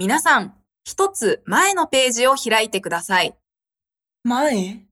皆さん、一つ前のページを開いてください。前？